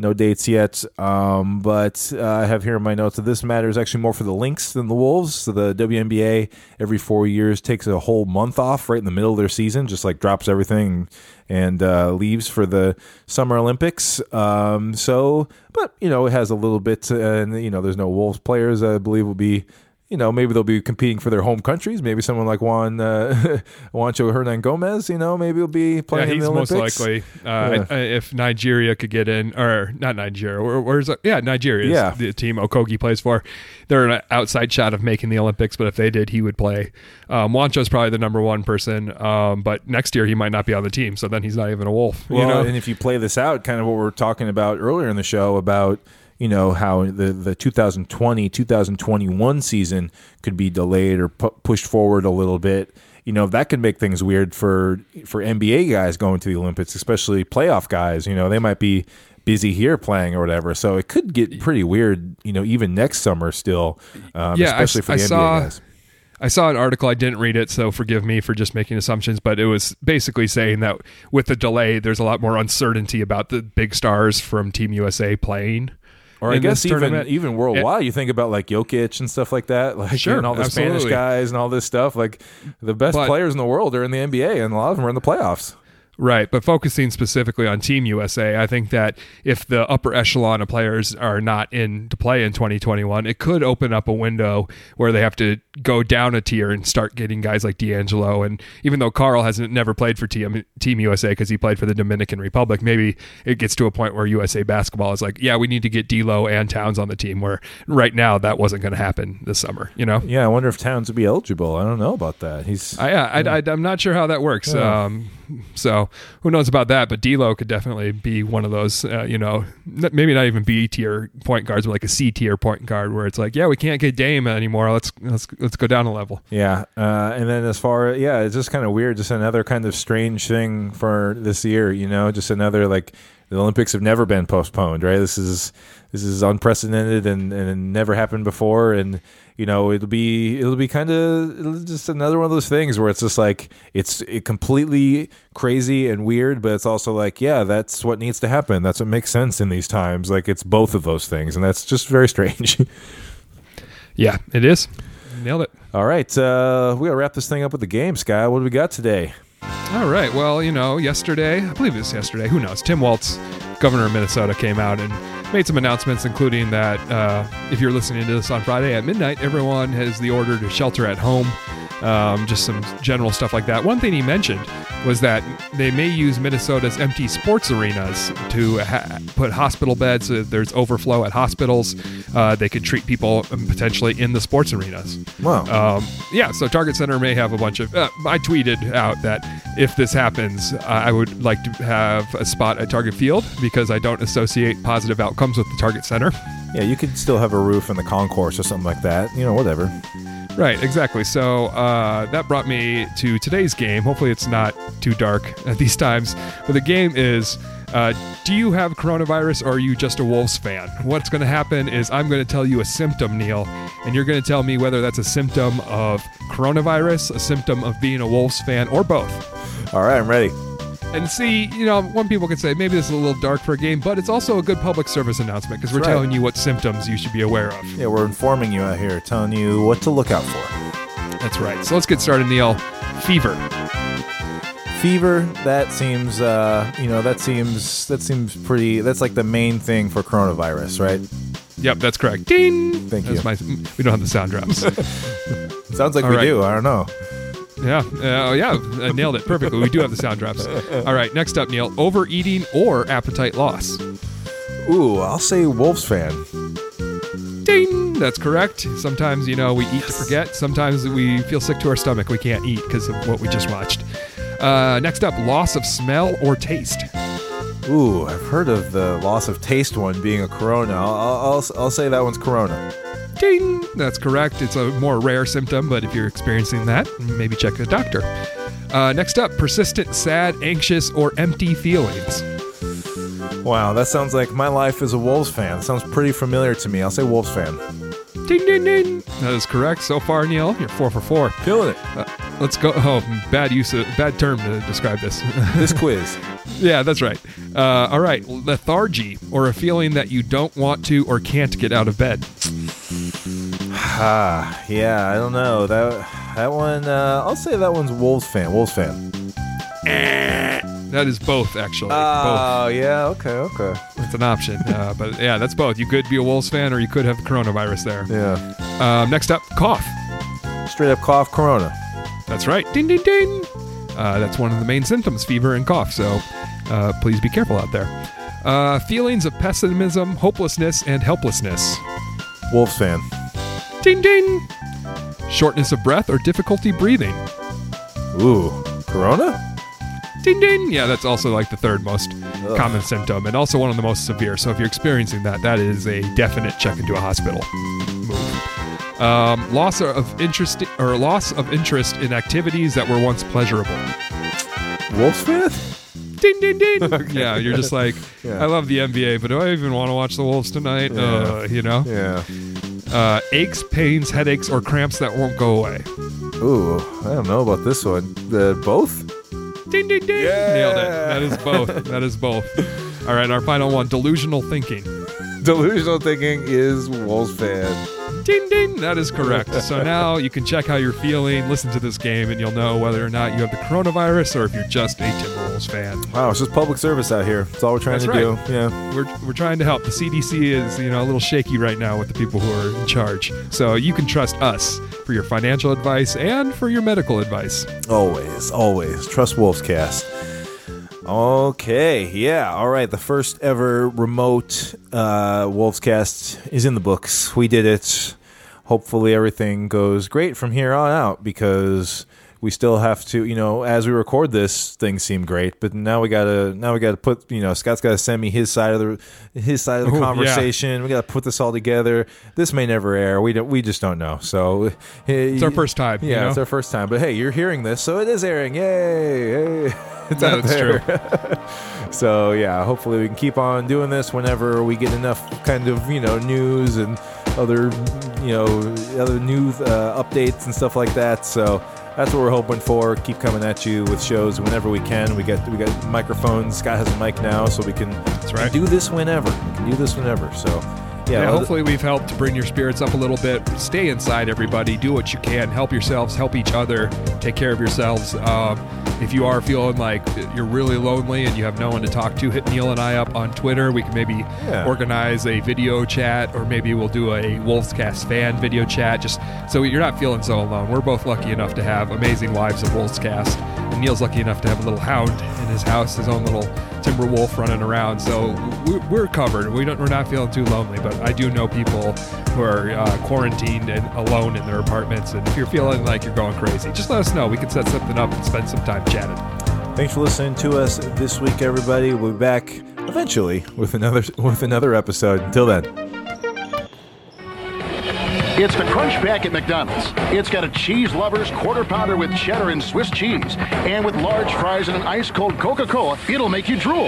No dates yet, um, but uh, I have here in my notes that this matter is actually more for the Lynx than the Wolves. So the WNBA every four years takes a whole month off right in the middle of their season, just like drops everything and uh, leaves for the Summer Olympics. Um, so, but you know, it has a little bit, uh, and you know, there's no Wolves players. I believe will be. You know, maybe they'll be competing for their home countries. Maybe someone like Juan uh, Juancho Hernangomez. You know, maybe he'll be playing yeah, in he's the most Olympics. likely. Uh, Yeah. If Nigeria could get in, or not Nigeria, where, where's yeah Nigeria? is Yeah. the team Okogie plays for. They're an outside shot of making the Olympics, but if they did, he would play. Um, Juancho's probably the number one person, um, but next year he might not be on the team, so then he's not even a Wolf. Well, you know, and if you play this out, kind of what we are talking about earlier in the show about you know how the the 2020 2021 season could be delayed or pu- pushed forward a little bit. You know that could make things weird for for NBA guys going to the Olympics, especially playoff guys. You know they might be busy here playing or whatever, so it could get pretty weird. You know, even next summer still, um, Yeah, I- especially for I the NBA saw- guys. I saw an article. I didn't read it, so forgive me for just making assumptions. But it was basically saying that with the delay, there's a lot more uncertainty about the big stars from Team USA playing. Or I guess even even worldwide, you think about like Jokic and stuff like that, like Sure, and all the Spanish guys and all this stuff. Like the best But- players in the world are in the NBA, and a lot of them are in the playoffs. Right, but focusing specifically on Team USA, I think that if the upper echelon of players are not in to play in 2021, it could open up a window where they have to go down a tier and start getting guys like D'Angelo. And even though Karl hasn't never played for Team Team USA because he played for the Dominican Republic, maybe it gets to a point where USA basketball is like, yeah, we need to get D'Lo and Towns on the team. Where right now that wasn't going to happen this summer. You know, Yeah, I wonder if Towns would be eligible. I don't know about that. He's I, I, I'm not sure how that works. Yeah. Um, so who knows about that? But D'Lo could definitely be one of those, uh, you know, maybe not even B tier point guards, but like a C tier point guard, where it's like, yeah, we can't get Dame anymore. Let's let's let's go down a level. yeah, uh, and then as far yeah, it's just kind of weird. Just another kind of strange thing for this year. You know, just another like the Olympics have never been postponed. Right? This is this is unprecedented and and never happened before. And you know, it'll be it'll be kind of just another one of those things where it's just like it's it completely crazy and weird, but it's also like yeah, that's what needs to happen. That's what makes sense in these times. Like it's both of those things, and that's just very strange. Yeah, it is. Nailed it. All right, uh, we gotta wrap this thing up with the game, Sky. What do we got today? All right. Well, you know, yesterday, I believe it was yesterday. Who knows? Tim Walz, governor of Minnesota, came out and made some announcements, including that uh, if you're listening to this on Friday at midnight, everyone has the order to shelter at home. Um, just some general stuff like that. One thing he mentioned was that they may use Minnesota's empty sports arenas to ha- put hospital beds. Uh, there's overflow at hospitals. Uh, they could treat people um, potentially in the sports arenas. Wow. Um, yeah, so Target Center may have a bunch of. Uh, I tweeted out that if this happens, I would like to have a spot at Target Field because I don't associate positive outcomes with the Target Center. yeah, you could still have a roof in the concourse or something like that. You know, whatever. Right, exactly. So uh, that brought me to today's game. Hopefully, it's not too dark at these times. But the game is uh, Do you have coronavirus or are you just a Wolves fan? What's going to happen is I'm going to tell you a symptom, Neil, and you're going to tell me whether that's a symptom of coronavirus, a symptom of being a Wolves fan, or both. All right, I'm ready. And see, you know, one people could say maybe this is a little dark for a game, but it's also a good public service announcement because we're right. telling you what symptoms you should be aware of. Yeah, we're informing you out here, telling you what to look out for. That's right. So let's get started, Neil. Fever. Fever. That seems, uh, you know, that seems that seems pretty. That's like the main thing for coronavirus, right? Yep, that's correct. Ding. Thank That's you. My, we don't have the sound drops. Sounds like All we right. do. I don't know. Yeah. Uh, yeah. I nailed it perfectly. We do have the sound drops. All right. Next up, Neil. Overeating or appetite loss. Ooh, I'll say Wolves fan. Ding. That's correct. Sometimes, you know, we eat to forget. Sometimes we feel sick to our stomach. We can't eat because of what we just watched. Uh, next up, loss of smell or taste. Ooh, I've heard of the loss of taste one being a Corona. I'll, I'll, I'll, I'll say that one's Corona. Ding! That's correct. It's a more rare symptom, but if you're experiencing that, maybe check a doctor. Uh, next up, persistent, sad, anxious, or empty feelings. Wow, that sounds like my life as a Wolves fan. sounds pretty familiar to me. I'll say Wolves fan. Ding, ding, ding. That is correct. So far, Neil, you're four for four. Feeling it. Uh, let's go. Oh, bad use of bad term to describe this. This quiz. yeah, that's right. Uh, all right, lethargy, or a feeling that you don't want to or can't get out of bed. Ah, yeah, I don't know. That that one, uh, I'll say that one's Wolves fan. Wolves fan. That is both, actually. both. Oh, yeah, okay, okay. It's an option. Uh, but yeah, that's both. You could be a Wolves fan, or you could have coronavirus there. Yeah. Um, next up, cough. Straight up cough, Corona. That's right. Ding, ding, ding. Uh, that's one of the main symptoms fever and cough. So uh, please be careful out there. Uh, feelings of pessimism, hopelessness, and helplessness. Wolves fan. Ding, ding. Shortness of breath or difficulty breathing. Ooh, Corona? Ding, ding. Yeah, that's also like the third most Ugh. common symptom and also one of the most severe. So if you're experiencing that, that is a definite check into a hospital move. Um, loss of interest or loss of interest in activities that were once pleasurable. Fan? ding ding ding. Yeah, you're just like, Yeah. I love the NBA, but do I even want to watch the Wolves tonight? Yeah. Uh, you know, Yeah. Uh, aches, pains, headaches, or cramps that won't go away. Ooh, I don't know about this one. Uh, both? Ding ding ding. Yeah. Nailed it. That is both. that is both. All right, our final one: delusional thinking. Delusional thinking is Wolves fan. Ding ding. That is correct. So now you can check how you're feeling, listen to this game, and you'll know whether or not you have the coronavirus or if you're just a Timberwolves fan. Wow, it's just public service out here. That's all we're trying That's to right. do. Yeah. We're, we're trying to help. The CDC is, you know, a little shaky right now with the people who are in charge. So you can trust us for your financial advice and for your medical advice. Always, always. Trust Wolves Cast. Okay, yeah, all right. The first ever remote uh, Wolves Cast is in the books. We did it. Hopefully, everything goes great from here on out because we still have to, you know, as we record this, things seem great. But now we gotta, now we gotta put, you know, Scott's gotta send me his side of the, his side of the Ooh, yeah. conversation. We gotta put this all together. This may never air. We don't, we just don't know. So It's our first time. yeah, you know? it's our first time. But hey, you're hearing this, so it is airing. Yay! Hey. It's Yeah, out there. true. so yeah, hopefully we can keep on doing this whenever we get enough kind of you know news and other you know other news uh, updates and stuff like that. So that's what we're hoping for. Keep coming at you with shows whenever we can. We got we got microphones. Scott has a mic now, so we can, right. do this whenever. We can do this whenever. So yeah, other- hopefully we've helped to bring your spirits up a little bit. Stay inside, everybody. Do what you can. Help yourselves. Help each other. Take care of yourselves. Um, if you are feeling like you're really lonely and you have no one to talk to, hit Neil and I up on Twitter. We can maybe Yeah. organize a video chat, or maybe we'll do a Wolfscast fan video chat, just so you're not feeling so alone. We're both lucky enough to have amazing wives of Wolfscast, and Neil's lucky enough to have a little hound in his house, his own little timber wolf running around. So we- we're covered. We don't, we're not feeling too lonely. But I do know people who are uh, quarantined and alone in their apartments. And if you're feeling like you're going crazy, just let us know. We can set something up and spend some time chatting. Thanks for listening to us this week, everybody. We'll be back eventually with another with another episode. Until then. It's the Crunch Pack at McDonald's. It's got a cheese lover's quarter pounder with cheddar and Swiss cheese. And with large fries and an ice cold Coca Cola, it'll make you drool.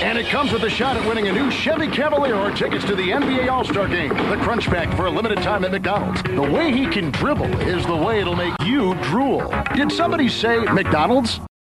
And it comes with a shot at winning a new Chevy Cavalier or tickets to the NBA All Star game. The Crunch Pack for a limited time at McDonald's. The way he can dribble is the way it'll make you drool. Did somebody say McDonald's?